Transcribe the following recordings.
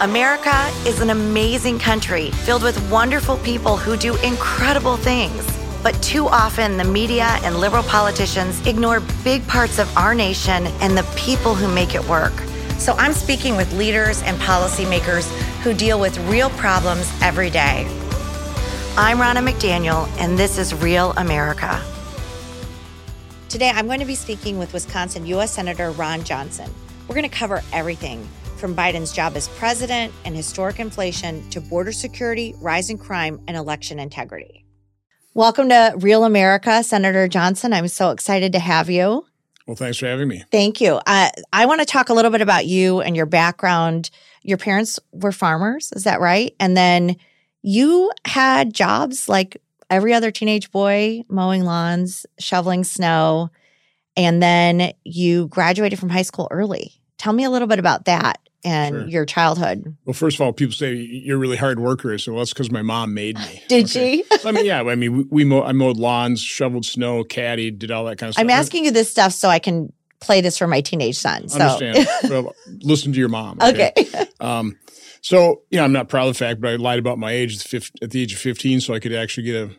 America is an amazing country filled with wonderful people who do incredible things. But too often, the media and liberal politicians ignore big parts of our nation and the people who make it work. So I'm speaking with leaders and policymakers who deal with real problems every day. I'm Ronna McDaniel, and this is Real America. Today, I'm going to be speaking with Wisconsin U.S. Senator Ron Johnson. We're going to cover everything from Biden's job as president and historic inflation to border security, rising crime, and election integrity. Welcome to Real America, Senator Johnson. I'm so excited to have you. Well, thanks for having me. Thank you. Uh, I want to talk a little bit about you and your background. Your parents were farmers, is that right? And then you had jobs like every other teenage boy, mowing lawns, shoveling snow, and then you graduated from high school early. Tell me a little bit about that and Sure. your childhood. Well, first of all, people say you're a really hard worker. So well, that's because my mom made me. Did Okay. she? I mean, yeah. I mean, we, we mow, I mowed lawns, shoveled snow, caddied, did all that kind of stuff. I'm asking you this stuff so I can play this for my teenage son. So Understand? well, listen to your mom. okay. Um, so, you know, I'm not proud of the fact, but I lied about my age at the fif- at the age of 15 so I could actually get a,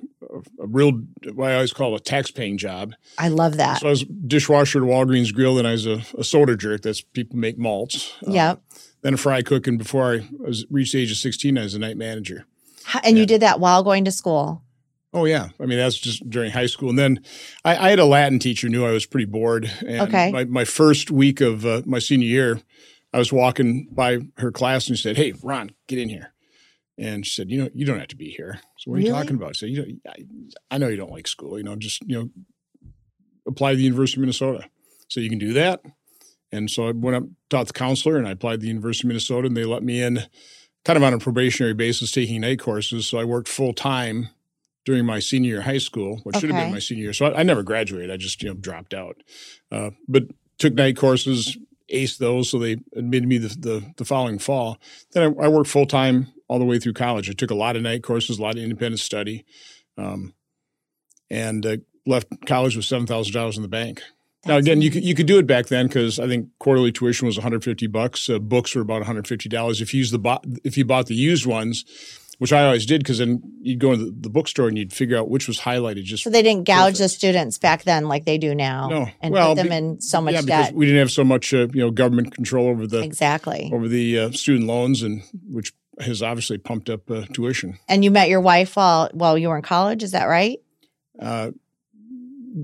a, real, what I always call a tax paying job. I love that. So I was dishwasher at Walgreens Grill, then I was a, a soda jerk. That's people make malts. Uh, yep. Then a fry cook, and before I was reached the age of 16, I was a night manager. H- And you did that while going to school. Oh yeah, I mean that's just during high school, and then I, I had a Latin teacher who knew I was pretty bored. And Okay. My, my first week of uh, my senior year, I was walking by her class and she said, "Hey, Ron, get in here." And she said, "You know, you don't have to be here." So what are you talking about? So "You know, I, I know you don't like school. You know, just you know, apply to the University of Minnesota. So you can do that." And so I went up, taught the counselor, and I applied to the University of Minnesota, and they let me in, kind of on a probationary basis, taking night courses. So I worked full time during my senior year of high school, which should have been my senior year. So I, I never graduated. I just you know dropped out, uh, but took night courses, aced those, so they admitted me the the, the following fall. Then I, I worked full time all the way through college. I took a lot of night courses, a lot of independent study, um, and uh, left college with seven thousand dollars in the bank. now That's again, you could you could do it back then because I think quarterly tuition was one hundred fifty bucks. Uh, books were about one hundred fifty dollars. If you use the bo- if you bought the used ones, which I always did, because then you'd go to the, bookstore and you'd figure out which was highlighted. Just So they didn't gouge the students back then like they do now No. and Well, put them be- in so much yeah, because debt. we didn't have so much uh, you know government control over the Exactly. over the uh, student loans, and which has obviously pumped up uh, tuition. And you met your wife while while you were in college, is that right? Uh,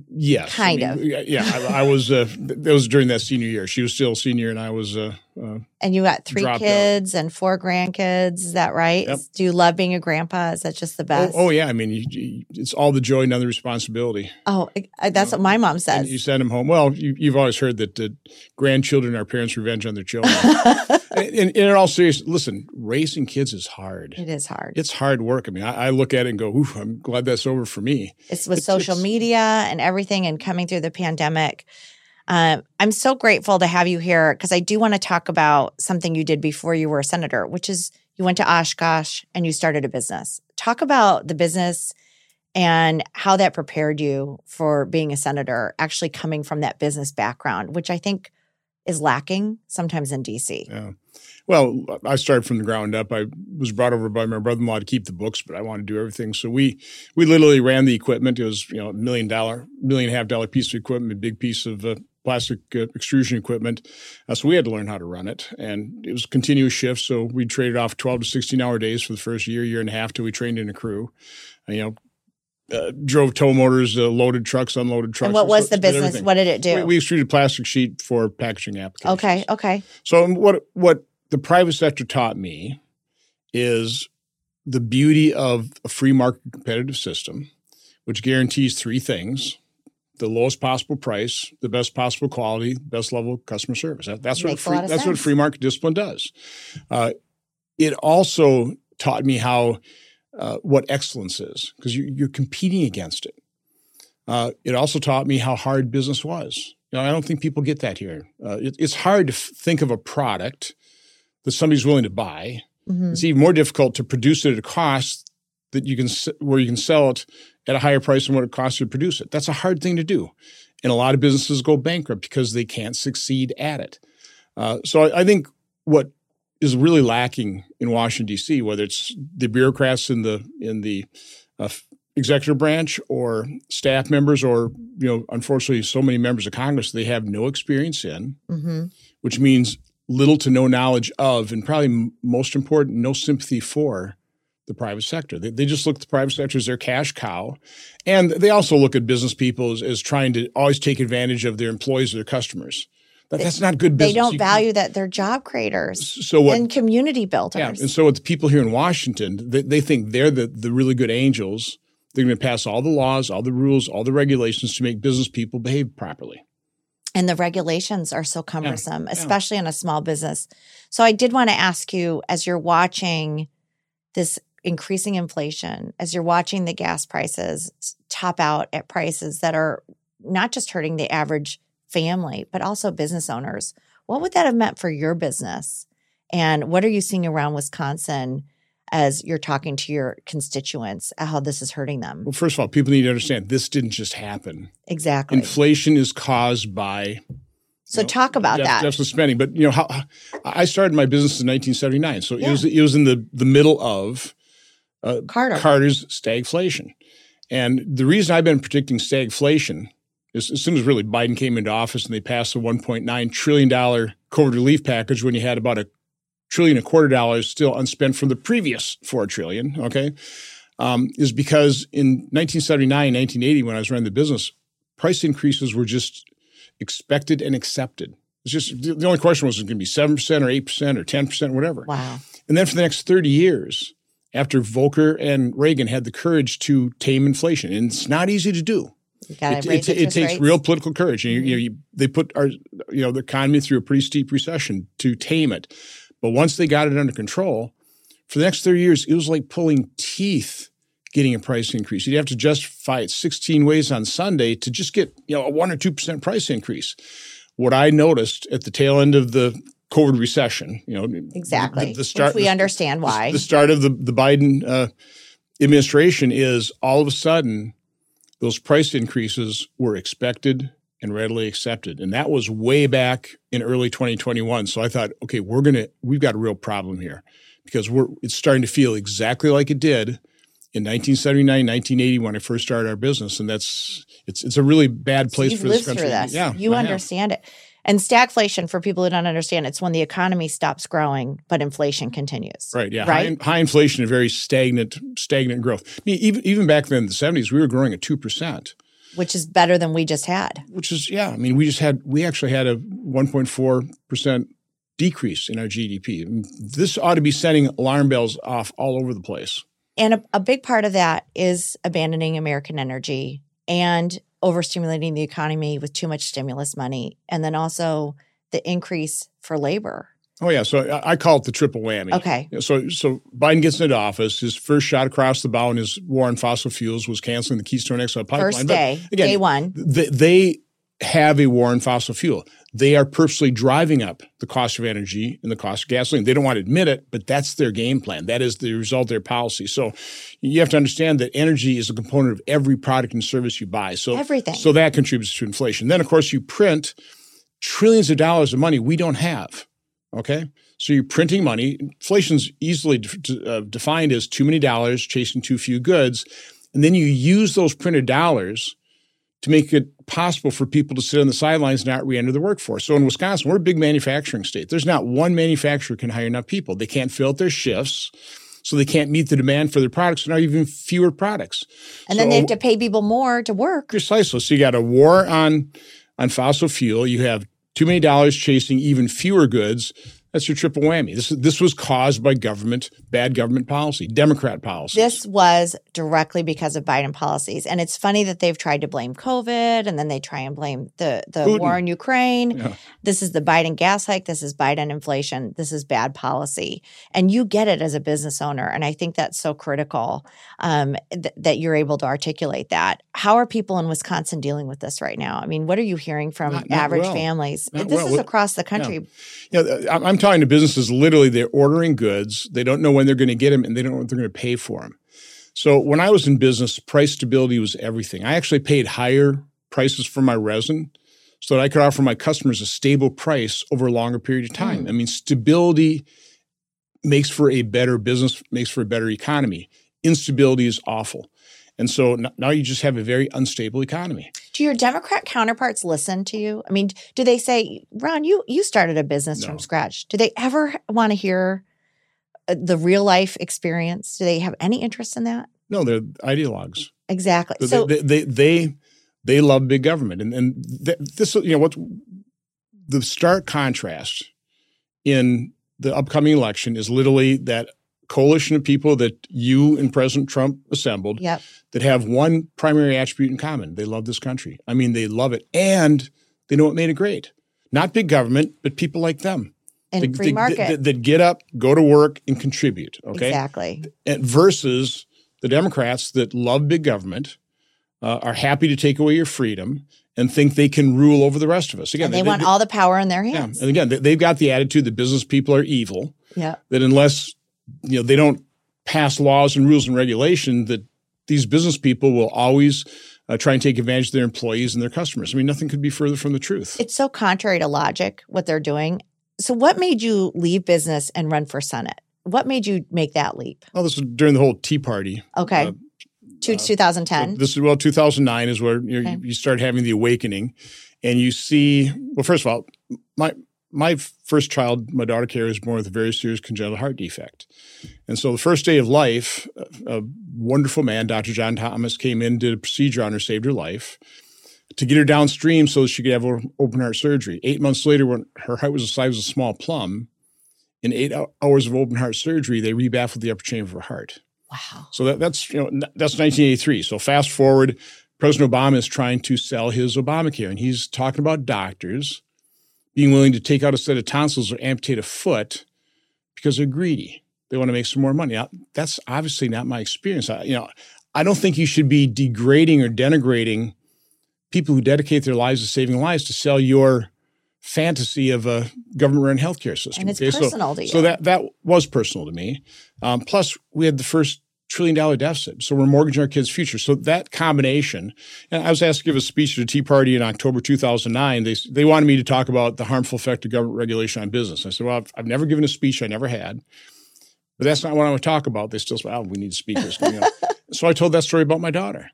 yes, Kind I of. mean, Yeah, I, I was. Uh, th- that was during that senior year. She was still a senior, and I was. Uh, uh, And you got three Dropped out. kids and four grandkids, is that right? Yep. Do you love being a grandpa? Is that just the oh, best? oh yeah, I mean, you, you, it's all the joy, none of the responsibility. Oh, that's what my mom And says. you send them home. Well, you, you've always heard that uh, grandchildren are parents' revenge on their children. and, and in all seriousness, listen, raising kids is hard. it is hard. It's hard work. I mean, I, I look at it and go, Oof, I'm glad that's over for me. It's with It's- social it's- media and everything and coming through the pandemic. Um, I'm so grateful to have you here because I do want to talk about something you did before you were a senator, which is you went to Oshkosh and you started a business. Talk about the business and how that prepared you for being a senator, actually coming from that business background, which I think is lacking sometimes in DC. Yeah. Well, I started from the ground up. I was brought over by my brother-in-law to keep the books, but I wanted to do everything. So we we literally ran the equipment. It was you know a million dollar, million and a half dollar piece of equipment, a big piece of uh, plastic uh, extrusion equipment. Uh, so we had to learn how to run it, and it was continuous shifts. So we traded off twelve to sixteen hour days for the first year, year and a half till we trained in a crew. And, you know. Uh, drove tow motors, uh, loaded trucks, unloaded trucks. And what was the business? everything. What did it do? We, we extruded plastic sheet for packaging applications. okay, okay. So what what the private sector taught me is the beauty of a free market competitive system, which guarantees three things: the lowest possible price, the best possible quality, best level of customer service. That- that's what Makes free, that's what sense. free market discipline does. Uh, it also taught me how uh, what excellence is because you, you're competing against it. Uh, it also taught me how hard business was. You know, I don't think people get that here. Uh, it, it's hard to f- think of a product that somebody's willing to buy. Mhm. It's even more difficult to produce it at a cost that you can where you can sell it at a higher price than what it costs you to produce it. That's a hard thing to do, and a lot of businesses go bankrupt because they can't succeed at it. Uh, so I, I think what is really lacking in Washington D.C. Whether it's the bureaucrats in the in the uh, executive branch or staff members, or you know, unfortunately, so many members of Congress they have no experience in, mm-hmm. which means little to no knowledge of, and probably most important, no sympathy for the private sector. They, they, just look at the private sector as their cash cow. And they also look at business people as, as trying to always take advantage of their employees or their customers. But that's not good business. They don't value that they're job creators so what, and community builders. Yeah, and so what the people here in Washington, they, they think they're the, the really good angels. They're going to pass all the laws, all the rules, all the regulations to make business people behave properly. And the regulations are so cumbersome, yeah, especially yeah. in a small business. So I did want to ask you, as you're watching this increasing inflation, as you're watching the gas prices top out at prices that are not just hurting the average family, but also business owners. What would that have meant for your business? And what are you seeing around Wisconsin as you're talking to your constituents how this is hurting them? Well, first of all, people need to understand this didn't just happen. Exactly. Inflation is caused by so know, talk about def- that. Deficit spending. But you know, how, I started my business in 1979, so yeah. it was it was in the the middle of uh, Carter. Carter's stagflation, and the reason I've been predicting stagflation as, as, soon as really Biden came into office and they passed the 1.9 trillion dollar COVID relief package when you had about a trillion and a quarter dollars still unspent from the previous 4 trillion, Okay, um, is because in 1979, 1980, when I was running the business, price increases were just expected and accepted. It's just the only question was, was it going to be seven percent or eight percent or ten percent, whatever. Wow. And then for the next 30 years, after Volcker and Reagan had the courage to tame inflation, and it's not easy to do. It, it, it, takes real political courage. Mm-hmm. You, you, they put our, you know, the economy through a pretty steep recession to tame it. But once they got it under control, for the next 30 years, it was like pulling teeth getting a price increase. You'd have to justify it 16 ways on Sunday to just get, you know, a 1 or 2% price increase. What I noticed at the tail end of the COVID recession, you know, exactly, the, the start, Which we understand why. The, the, start of the, the Biden uh, administration is all of a sudden those price increases were expected and readily accepted. And that was way back in early 2021. So I thought, okay, we're going to, we've got a real problem here because we're, it's starting to feel exactly like it did in 1979, 1980 when I first started our business. And that's, it's, it's a really bad place so for this country. This. Yeah. You I understand have. it. And stagflation, for people who don't understand, it's when the economy stops growing, but inflation continues. Right. Yeah. Right? High, high inflation and very stagnant, stagnant growth. I mean, even even back then in the seventies, we were growing at two percent, which is better than we just had. Which is yeah. I mean, we just had we actually had a one point four percent decrease in our GDP. This ought to be sending alarm bells off all over the place. And a, a big part of that is abandoning American energy and overstimulating the economy with too much stimulus money, and then also the increase for labor. Oh yeah, so I call it the triple whammy. Okay. So so Biden gets into office. His first shot across the bow in his war on fossil fuels was canceling the Keystone XL pipeline. First day, again, day one. They, they have a war on fossil fuel. They are purposely driving up the cost of energy and the cost of gasoline. They don't want to admit it, but that's their game plan. That is the result of their policy. So you have to understand that energy is a component of every product and service you buy. So everything. So that contributes to inflation. Then of course you print trillions of dollars of money we don't have. Okay. So you're printing money. Inflation's easily de- uh, defined as too many dollars chasing too few goods. And then you use those printed dollars to make it possible for people to sit on the sidelines and not re-enter the workforce. So in Wisconsin, we're a big manufacturing state. There's not one manufacturer can hire enough people. They can't fill out their shifts. So they can't meet the demand for their products and are even fewer products. And so, then they have to pay people more to work. Precisely. So you got a war on on fossil fuel. You have too many dollars chasing even fewer goods. That's your triple whammy. This this was caused by government bad government policy, Democrat policy. This was directly because of Biden policies, and it's funny that they've tried to blame COVID, and then they try and blame the the Putin. war in Ukraine. Yeah. This is the Biden gas hike. This is Biden inflation. This is bad policy, and you get it as a business owner, and I think that's so critical um, th- that you're able to articulate that. How are people in Wisconsin dealing with this right now? I mean, what are you hearing from not, not average well. families? Not this well. is across the country. Yeah, yeah I'm talking to businesses literally they're ordering goods, they don't know when they're going to get them, and they don't know what they're going to pay for them. So when I was in business, price stability was everything. I actually paid higher prices for my resin so that I could offer my customers a stable price over a longer period of time. Mm. I mean, stability makes for a better business, makes for a better economy. Instability is awful. And so now you just have a very unstable economy. Do your Democrat counterparts listen to you? I mean, do they say, "Ron, you you started a business no. from scratch"? Do they ever want to hear uh, the real life experience? Do they have any interest in that? No, they're ideologues. Exactly. So they they they, they love big government, and and this you know what the stark contrast in the upcoming election is literally that coalition of people that you and President Trump assembled yep. that have one primary attribute in common. They love this country. I mean, they love it and they know what made it great. Not big government, but people like them. And free market. That, that get up, go to work, and contribute. Okay. Exactly. And versus the Democrats that love big government, uh, are happy to take away your freedom, and think they can rule over the rest of us. Again, and they, they want they, all the power in their hands. Yeah. And again, they, have got the attitude that business people are evil. Yeah. That unless you know they don't pass laws and rules and regulation, that these business people will always uh, try and take advantage of their employees and their customers. I mean, nothing could be further from the truth. It's so contrary to logic what they're doing. So, what made you leave business and run for Senate? What made you make that leap? Well, this was during the whole Tea Party. Okay. Uh, to uh, 2010. This is well, 2009 is where you, okay. you start having the awakening, and you see. Well, first of all, my my first child, my daughter Carrie, was born with a very serious congenital heart defect, and so the first day of life, a, a wonderful man, Dr. John Thomas, came in, did a procedure on her, saved her life. To get her downstream so she could have open heart surgery. Eight months later, when her heart was the size of a small plum, in eight hours of open heart surgery, they rebaffled the upper chamber of her heart. Wow. So that, that's you know that's 1983. So fast forward, President Obama is trying to sell his Obamacare, and he's talking about doctors being willing to take out a set of tonsils or amputate a foot because they're greedy. They want to make some more money. Now, that's obviously not my experience. I, you know, I don't think you should be degrading or denigrating people who dedicate their lives to saving lives to sell your fantasy of a government-run healthcare system. And it's okay? personal so, to you. So that that was personal to me. Um, plus, we had the first trillion dollar deficit, so we're mortgaging our kids' future. So that combination. And I was asked to give a speech at a Tea Party in October 2009. They they wanted me to talk about the harmful effect of government regulation on business. I said, well, I've, I've never given a speech. I never had. But that's not what I want to talk about. They still said, oh, we need speakers. so I told that story about my daughter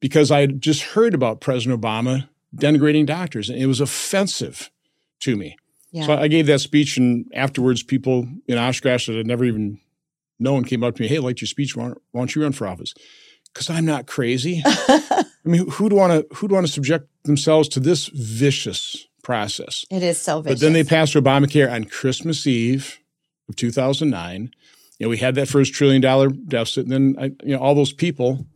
because I had just heard about President Obama denigrating doctors, and it was offensive to me. Yeah. So I gave that speech, and afterwards, people in Oshkosh that had never even known came up to me, "Hey, I liked your speech. Why don't, why don't you run for office?" Because I'm not crazy. I mean, who'd want to who'd want to subject themselves to this vicious process? It is so vicious. But then they passed Obamacare on Christmas Eve of 2009. You know, we had that first trillion dollar deficit, and then I, you know all those people.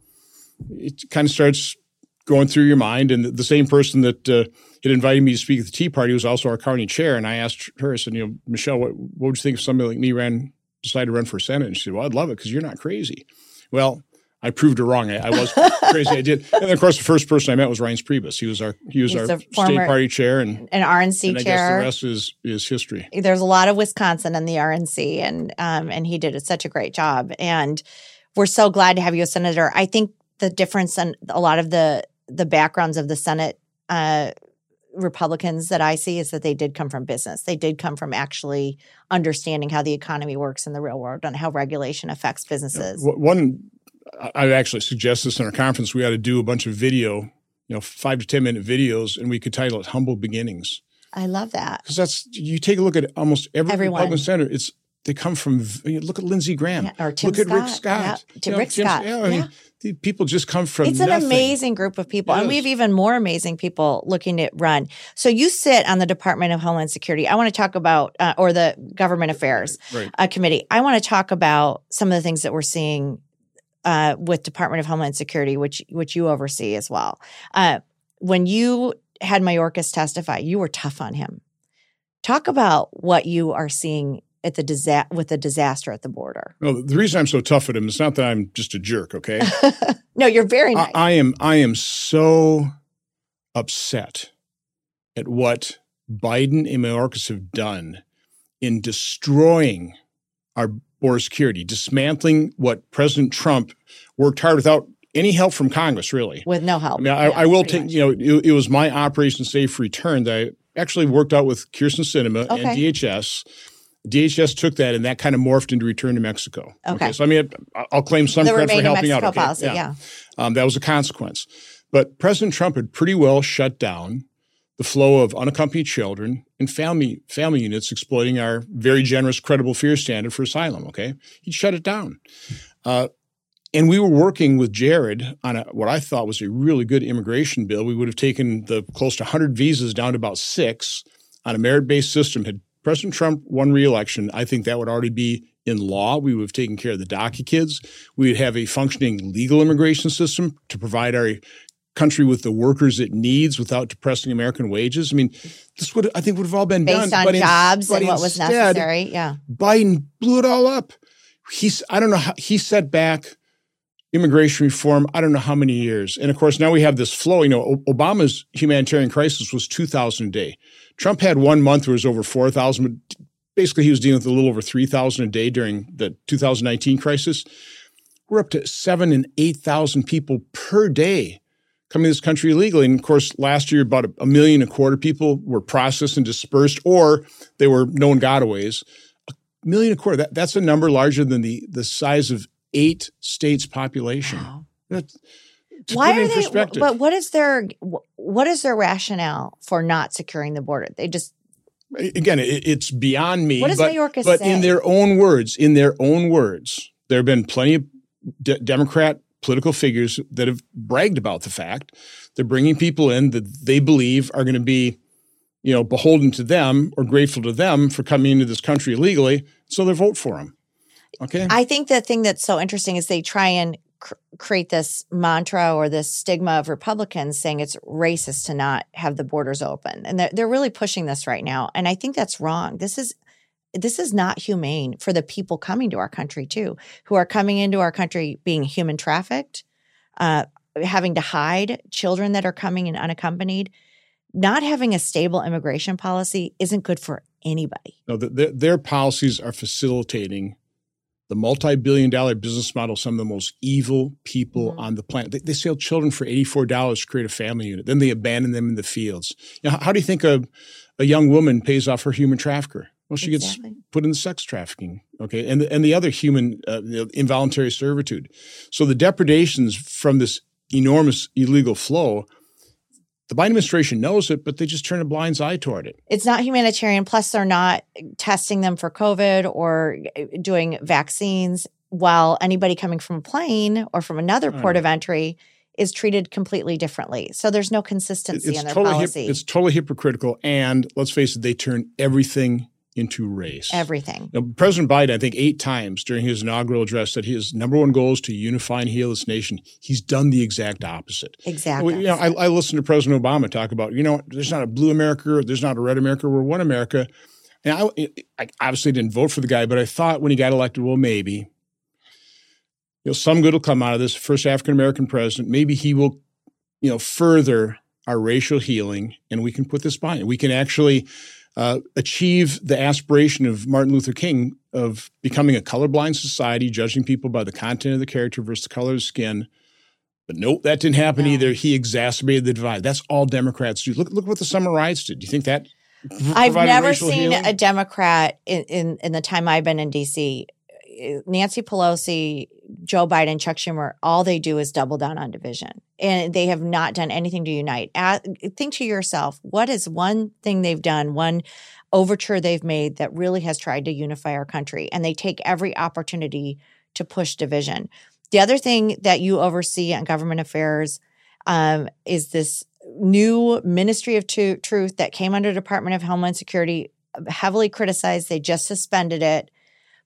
It kind of starts going through your mind. And the same person that uh, had invited me to speak at the Tea Party was also our county chair. And I asked her, I said, you know, Michelle, what, what would you think if somebody like me ran, decided to run for Senate? And she said, well, I'd love it because you're not crazy. Well, I proved her wrong. I, I was crazy. I did. And of course, the first person I met was Reince Priebus. He was our he was He's our state party chair and an RNC and I chair. the rest is is history. There's a lot of Wisconsin in the RNC, and um, and he did such a great job. And we're so glad to have you as senator. I think the difference in a lot of the the backgrounds of the Senate uh, Republicans that I see is that they did come from business. They did come from actually understanding how the economy works in the real world and how regulation affects businesses. One, I actually suggest this in our conference. We ought to do a bunch of video, you know, five to ten minute videos, and we could title it "Humble Beginnings." I love that because that's you take a look at almost every Everyone. Republican senator. It's they come from. Look at Lindsey Graham. Yeah, or Tim look Scott. at Rick Scott. Yeah, know, Rick Tim, Scott. Yeah, I mean, yeah. people just come from. It's nothing. an amazing group of people, and we have even more amazing people looking to run. So you sit on the Department of Homeland Security. I want to talk about, uh, or the Government Affairs right, right. Uh, Committee. I want to talk about some of the things that we're seeing uh, with Department of Homeland Security, which which you oversee as well. Uh, when you had Mayorkas testify, you were tough on him. Talk about what you are seeing at the disa- with the disaster at the border. No, the reason I'm so tough at him is not that I'm just a jerk. Okay. no, you're very nice. I, I am. I am so upset at what Biden and Mayorkas have done in destroying our border security, dismantling what President Trump worked hard without any help from Congress, really. With no help. I mean, I, yeah, I will take, you know, it, it, was my Operation Safe Return that I actually worked out with Kyrsten Sinema okay. and DHS DHS took that and that kind of morphed into return to Mexico. Okay. so I mean, I'll claim some the credit for helping Mexico out. okay? policy, yeah. Um, that was a consequence. But President Trump had pretty well shut down the flow of unaccompanied children and family family units exploiting our very generous credible fear standard for asylum. Okay, he shut it down, uh, and we were working with Jared on a, what I thought was a really good immigration bill. We would have taken the close to 100 visas down to about six on a merit based system. Had President Trump won re-election, I think that would already be in law. We would have taken care of the DACA kids. We would have a functioning legal immigration system to provide our country with the workers it needs without depressing American wages. I mean, this would I think would have all been Based done on in- jobs but and what was necessary. Yeah. Biden blew it all up. He's I don't know how he set back immigration reform. I don't know how many years, and of course now we have this flow. You know, Obama's humanitarian crisis was two thousand a day. Trump had one month where it was over four thousand. Basically, he was dealing with a little over three thousand a day during the 2019 crisis. We're up to seven and eight thousand people per day coming to this country illegally. And of course, last year, about a, a million and a quarter people were processed and dispersed, or they were known gotaways. A million and a quarter, that, that's a number larger than the, the size of eight states' population. Wow. That, to Why are they? perspective, But what is their what is their rationale for not securing the border? They just again, it, it's beyond me. What does but, Mayorkas but say? in their own words, in their own words, there have been plenty of de- Democrat political figures that have bragged about the fact they're bringing people in that they believe are going to be, you know, beholden to them or grateful to them for coming into this country illegally, so they vote for them. Okay. I think the thing that's so interesting is they try and cr- create this mantra or this stigma of Republicans saying it's racist to not have the borders open, and they're, they're really pushing this right now. And I think that's wrong. This is this is not humane for the people coming to our country too, who are coming into our country being human trafficked, uh, having to hide children that are coming in unaccompanied. Not having a stable immigration policy isn't good for anybody. No, the, their, their policies are facilitating the multi-billion-dollar business model. Some of the most evil people Mhm. on the planet. They, they sell children for eighty-four dollars to create a family unit. Then they abandon them in the fields. You know, how, how do you think a a young woman pays off her human trafficker? Well, she gets put in sex trafficking, okay, and the, and the other human uh, involuntary servitude. So the depredations from this enormous illegal flow, the Biden administration knows it, but they just turn a blind eye toward it. it's not humanitarian. Plus, they're not testing them for COVID or uh, doing vaccines, while anybody coming from a plane or from another port of entry is treated completely differently. So there's no consistency it's in their totally hip- policy. it's totally hypocritical, and let's face it, they turn everything into race. Everything. Now, President Biden, I think eight times during his inaugural address, said his number one goal is to unify and heal this nation. He's done the exact opposite. Exactly. You know, I, I listened to President Obama talk about, you know, there's not a blue America, there's not a red America, we're one America. And I, I obviously didn't vote for the guy, but I thought when he got elected, well, maybe, you know, some good will come out of this. First African American president, maybe he will, you know, further our racial healing, and we can put this behind. We can actually uh, achieve the aspiration of Martin Luther King of becoming a colorblind society, judging people by the content of the character versus the color of the skin. But nope, that didn't happen No. either. He exacerbated the divide. That's all Democrats do. Look, look what the summer riots did. Do you think that? I've never seen healing? a Democrat in, in, in the time I've been in DC. Nancy Pelosi, Joe Biden, Chuck Schumer, all they do is double down on division. And they have not done anything to unite. A- think to yourself, what is one thing they've done, one overture they've made that really has tried to unify our country? And they take every opportunity to push division. The other thing that you oversee on government affairs um, is this new Ministry of Truth that came under Department of Homeland Security, heavily criticized. They just suspended it.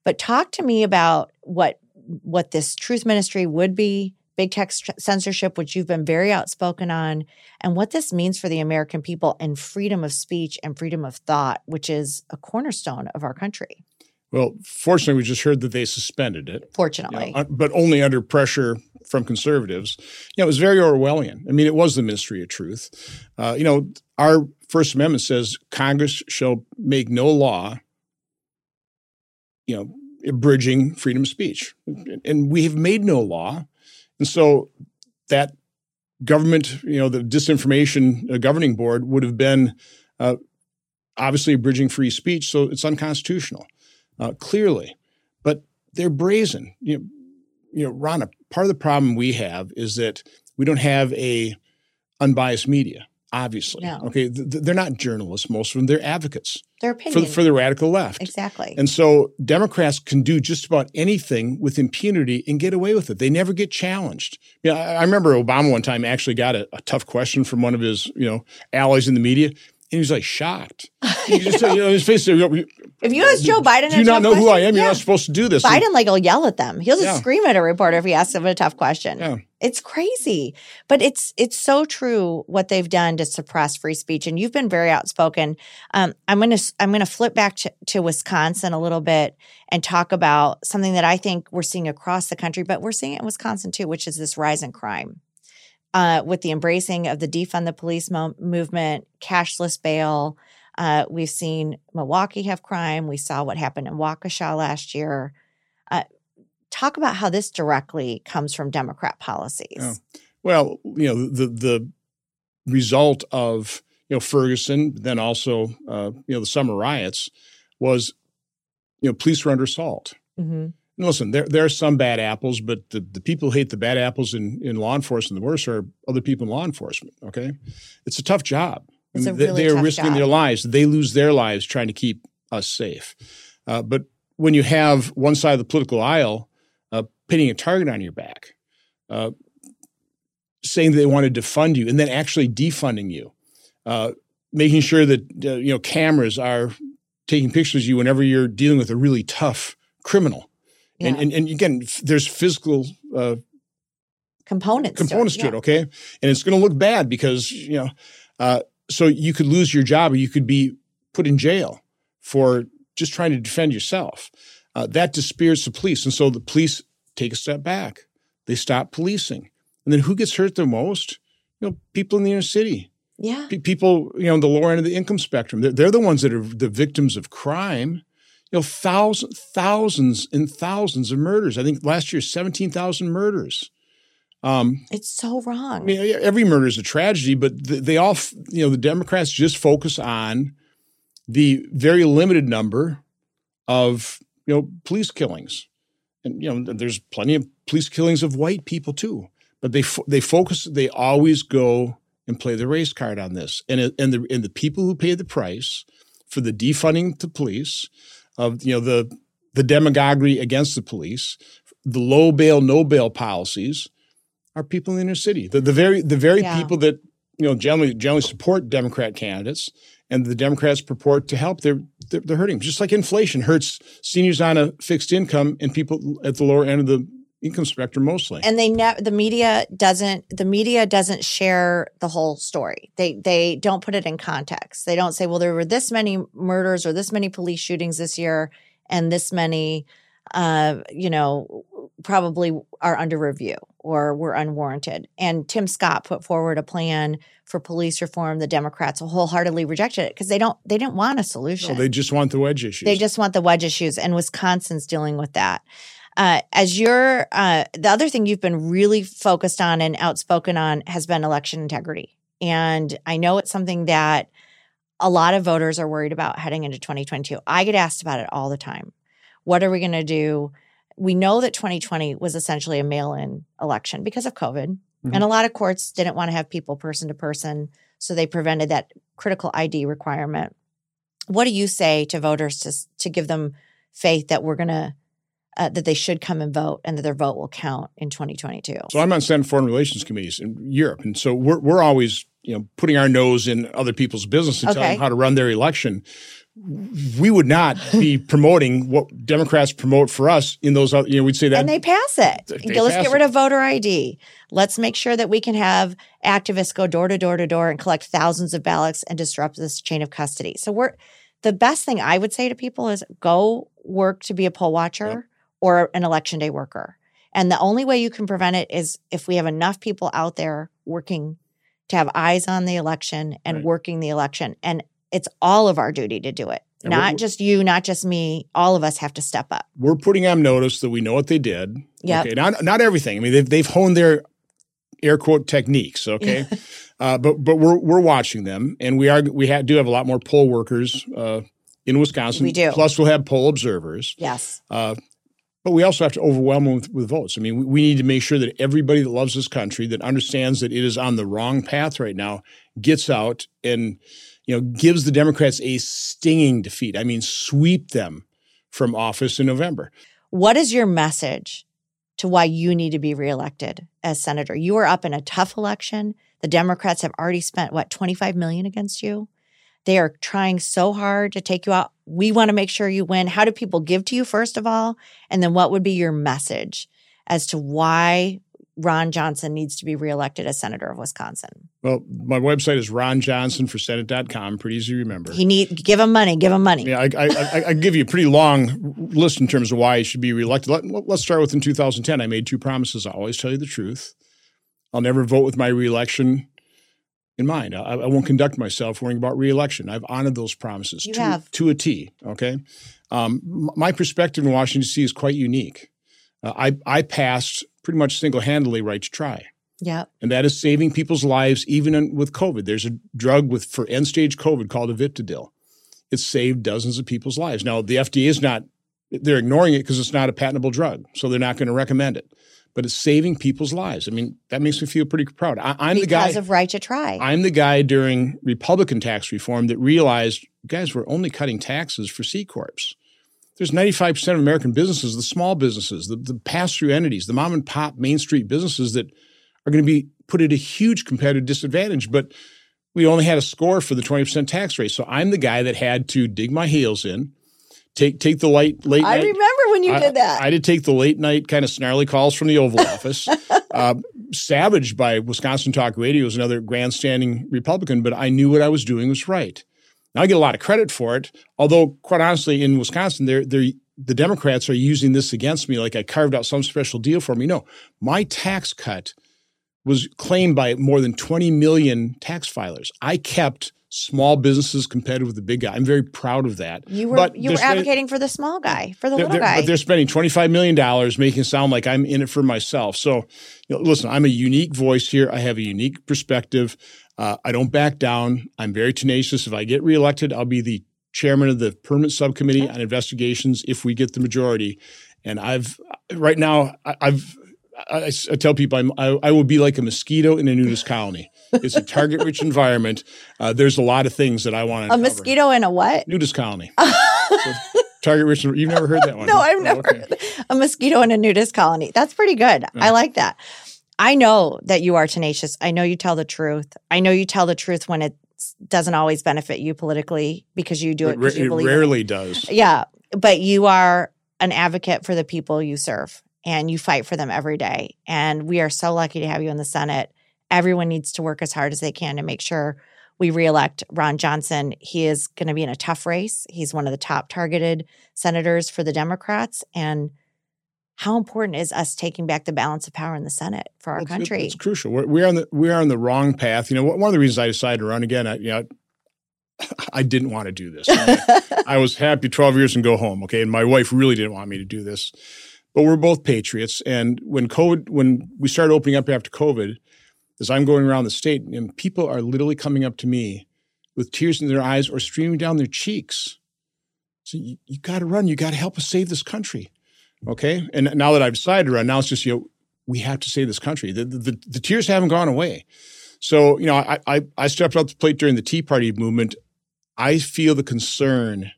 But talk to me about what what this Truth Ministry would be, big tech censorship, which you've been very outspoken on, and what this means for the American people and freedom of speech and freedom of thought, which is a cornerstone of our country. Well, fortunately, we just heard that they suspended it. you know, Fortunately, but only under pressure from conservatives. You know, it was very Orwellian. I mean, it was the Ministry of Truth. Uh, you know, our First Amendment says Congress shall make no law, you know, abridging freedom of speech. And we have made no law. And so that government, you know, the disinformation uh, governing board would have been uh, obviously abridging free speech. So it's unconstitutional. uh, clearly, but they're brazen. You know, you know, Ron, part of the problem we have is that we don't have a unbiased media obviously. No. Okay. Th- they're not journalists, most of them. They're advocates Their for opinion. the, for the radical left. exactly. And so Democrats can do just about anything with impunity and get away with it. They never get challenged. Yeah, I, I remember Obama one time actually got a, a tough question from one of his, you know, allies in the media. And he was like shocked. He just, you know, his face. You know, if you ask Joe Biden, do you not know who I question- am? You're not supposed to do this. Biden like will yell at them. He'll just Yeah. scream at a reporter if he asks him a tough question. Yeah. It's crazy. But it's it's so true what they've done to suppress free speech. And you've been very outspoken. Um, I'm gonna I'm gonna flip back to, to Wisconsin a little bit and talk about something that I think we're seeing across the country, but we're seeing it in Wisconsin too, which is this rise in crime. Uh, with the embracing of the defund the police mo- movement, cashless bail, uh, we've seen Milwaukee have crime. We saw what happened in Waukesha last year. Talk about how this directly comes from Democrat policies. Yeah. Well, you know, the the result of you know Ferguson, then also uh, you know the summer riots, was you know police were under assault. hmm And listen, there there are some bad apples, but the, the people who hate the bad apples in, in law enforcement the worst are other people in law enforcement. Okay, it's a tough job. It's a they, really they are risking job. their lives. They lose their lives trying to keep us safe. Uh, but when you have one side of the political aisle uh, pinning a target on your back, uh, saying they want to defund you, and then actually defunding you, uh, making sure that uh, you know cameras are taking pictures of you whenever you're dealing with a really tough criminal. And, Yeah. and and again, f- there's physical uh, Components. to it, components to yeah. it, okay? And it's going to look bad because you know, uh, so you could lose your job or you could be put in jail for just trying to defend yourself. Uh, that dispirits the police, and so the police take a step back. They stop policing, and then who gets hurt the most? You know, people in the inner city, Yeah. Pe- people you know on the lower end of the income spectrum. They're, they're the ones that are the victims of crime. You know, thousands, thousands, and thousands of murders. I think last year, seventeen thousand murders. Um, It's so wrong. I mean, every murder is a tragedy, but th- they all, you know, the Democrats just focus on the very limited number of, you know, police killings. And, you know, there's plenty of police killings of white people too. But they, fo- they focus, they always go and play the race card on this. And, it, and, the, and the people who pay the price for the defunding the police, of, you know, the, the demagoguery against the police, the low bail, no bail policies, are people in the inner city. The, the very the very Yeah. people that you know generally generally support Democrat candidates, and the Democrats purport to help. They're they're, they're hurting. Just like inflation hurts seniors on a fixed income and people at the lower end of the income spectrum mostly. and they never the media doesn't the media doesn't share the whole story they they don't put it in context they don't say well there were this many murders or this many police shootings this year and this many uh you know probably are under review or were unwarranted and tim scott put forward a plan for police reform the democrats wholeheartedly rejected it because they don't they didn't want a solution so they just want the wedge issues. they just want the wedge issues, and Wisconsin's dealing with that. Uh, as you're, uh, the other thing you've been really focused on and outspoken on has been election integrity. And I know it's something that a lot of voters are worried about heading into 2022. I get asked about it all the time. What are we going to do? We know that 2020 was essentially a mail in election because of COVID. Mhm. And a lot of courts didn't want to have people person to person. So they prevented that critical ID requirement. What do you say to voters to, to give them faith that we're going to, uh, that they should come and vote and that their vote will count in 2022? So I'm on Senate Foreign Relations committees in Europe, and so we're we're always you know putting our nose in other people's business and telling them how to run their election. We would not be promoting what Democrats promote for us in those. other You know, we'd say that and they pass it. They Let's get rid of voter ID. Let's make sure that we can have activists go door to door to door and collect thousands of ballots and disrupt this chain of custody. So we're the best thing I would say to people is go work to be a poll watcher Yep. or an election day worker. And the only way you can prevent it is if we have enough people out there working to have eyes on the election and Right. working the election. And it's all of our duty to do it. And not just you, not just me. All of us have to step up. we're putting on notice that we know what they did. Yeah. Okay. Not not everything. I mean, they've they've honed their air quote techniques. Okay. uh, but but we're we're watching them, and we are we ha- do have a lot more poll workers uh, in Wisconsin. We do. Plus, we'll have poll observers. Yes. Uh, but we also have to overwhelm them with, with votes. I mean, we, we, need to make sure that everybody that loves this country, that understands that it is on the wrong path right now, gets out and you know gives the Democrats a stinging defeat. I mean, sweep them from office in November. What is your message to why you need to be reelected as senator? You are up in a tough election. The Democrats have already spent what 25 million against you. They are trying so hard to take you out. We want to make sure you win. How do people give to you, first of all? And then what would be your message as to why Ron Johnson needs to be reelected as senator of Wisconsin? Well, my website is ronjohnsonforsenate.com. Pretty easy to remember. He need give him money. Give him money. Yeah, I, I, I, give you a pretty long list in terms of why he should be reelected. Let, let's start with in 2010. I made two promises. I always tell you the truth. I'll never vote with my reelection in mind. I, I, won't conduct myself worrying about reelection. I've honored those promises you to, have. to a T. Okay. Um, my perspective in Washington, D.C. is quite unique. Uh, I, I passed pretty much single handedly right to try. Yeah. And that is saving people's lives even in, with COVID. There's a drug with for end stage COVID called Aviptadil. It's saved dozens of people's lives. Now, the FDA is not, they're ignoring it because it's not a patentable drug. So they're not going to recommend it but it's saving people's lives. I mean, that makes me feel pretty proud. I, am the guy because of right to try. I'm the guy during Republican tax reform that realized, guys, we're only cutting taxes for C corps. There's 95% of American businesses, the small businesses, the, the pass-through entities, the mom and pop Main Street businesses that are going to be put at a huge competitive disadvantage. But we only had a score for the 20% tax rate. So I'm the guy that had to dig my heels in, take take the late late. I night, remember when you I, did that. I did take the late night kind of snarly calls from the Oval Office. Uh, savaged by Wisconsin Talk Radio was another grandstanding Republican, but I knew what I was doing was right. Now I get a lot of credit for it, although quite honestly, in Wisconsin, they're they're the Democrats are using this against me like I carved out some special deal for me. No, my tax cut was claimed by more than 20 million tax filers. I kept small businesses competitive with the big guy. I'm very proud of that. You were but you were spending, advocating for the small guy, for the little guy. But they're spending 25 million dollars making it sound like I'm in it for myself. So, you know, listen, I'm a unique voice here. I have a unique perspective. Uh, I don't back down. I'm very tenacious. If I get reelected, I'll be the chairman of the permanent subcommittee okay. on investigations if we get the majority. And I've right now I've I, I tell people I'm, I, I will be like a mosquito in a nudist colony. It's a target rich environment. Uh, there's a lot of things that I want to. A cover. mosquito in a what? Nudist colony. so, target rich. You've never heard that one? no, I've never. Oh, okay. A mosquito in a nudist colony. That's pretty good. I like that. I know that you are tenacious. I know you tell the truth. I know you tell the truth when it doesn't always benefit you politically because you do it. It, you it rarely does. Yeah, but you are an advocate for the people you serve and you fight for them every day. And we are so lucky to have you in the Senate. Everyone needs to work as hard as they can to make sure we reelect Ron Johnson. He is going to be in a tough race. He's one of the top targeted senators for the Democrats. And how important is us taking back the balance of power in the Senate for our well, country? It's, it's crucial. We're, we're, on the we are on the wrong path. You know, one of the reasons I decided to run again, I, you know, I didn't want to do this. I, I was happy 12 years and go home. Okay, and my wife really didn't want me to do this but we're both patriots. And when COVID, when we started opening up after COVID, as I'm going around the state, and people are literally coming up to me with tears in their eyes or streaming down their cheeks. So you, you got to run. You got to help us save this country. Okay. And now that I've decided to run, now it's just, you know, we have to save this country. The, the, the, the tears haven't gone away. So, you know, I, I, I stepped up to the plate during the Tea Party movement. I feel the concern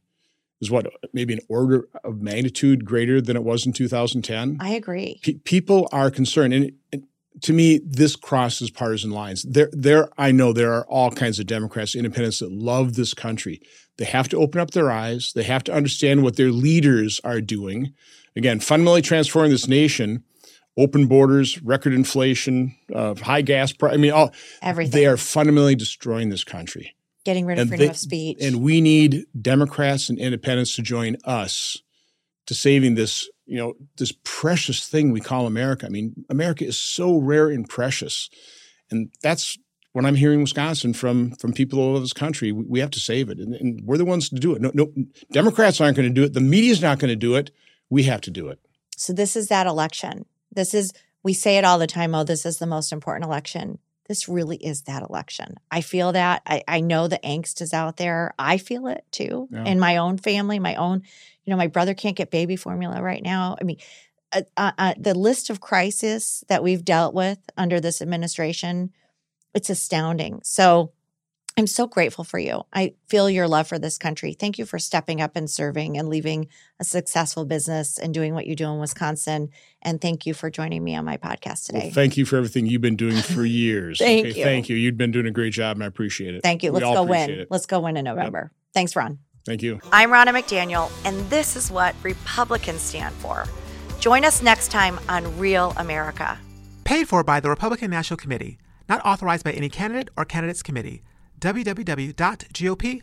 is what maybe an order of magnitude greater than it was in 2010. I agree. P- people are concerned, and, and, to me, this crosses partisan lines. There, there, I know there are all kinds of Democrats, independents that love this country. They have to open up their eyes. They have to understand what their leaders are doing. Again, fundamentally transforming this nation. Open borders, record inflation, uh, high gas price. I mean, all everything. They are fundamentally destroying this country getting rid of freedom they, of speech. And we need Democrats and independents to join us to saving this, you know, this precious thing we call America. I mean, America is so rare and precious. And that's what I'm hearing in Wisconsin from from people all over this country. We, we have to save it. And, and, we're the ones to do it. No, no Democrats aren't going to do it. The media's not going to do it. We have to do it. So this is that election. This is we say it all the time, oh, this is the most important election this really is that election. I feel that. I, I know the angst is out there. I feel it too Yeah. in my own family, my own, you know, my brother can't get baby formula right now. I mean, uh, uh, uh, the list of crisis that we've dealt with under this administration, it's astounding. So I'm so grateful for you. I feel your love for this country. Thank you for stepping up and serving and leaving a successful business and doing what you do in Wisconsin. And thank you for joining me on my podcast today. Well, thank you for everything you've been doing for years. Thank okay, you. Thank you. You've been doing a great job, and I appreciate it. Thank you. We Let's all go appreciate win. it. Let's go win in November. Thanks, Ron. Thank you. I'm Ronna McDaniel, and this is what Republicans stand for. Join us next time on Real America. Paid for by the Republican National Committee. Not authorized by any candidate or candidates committee. www.gop.com.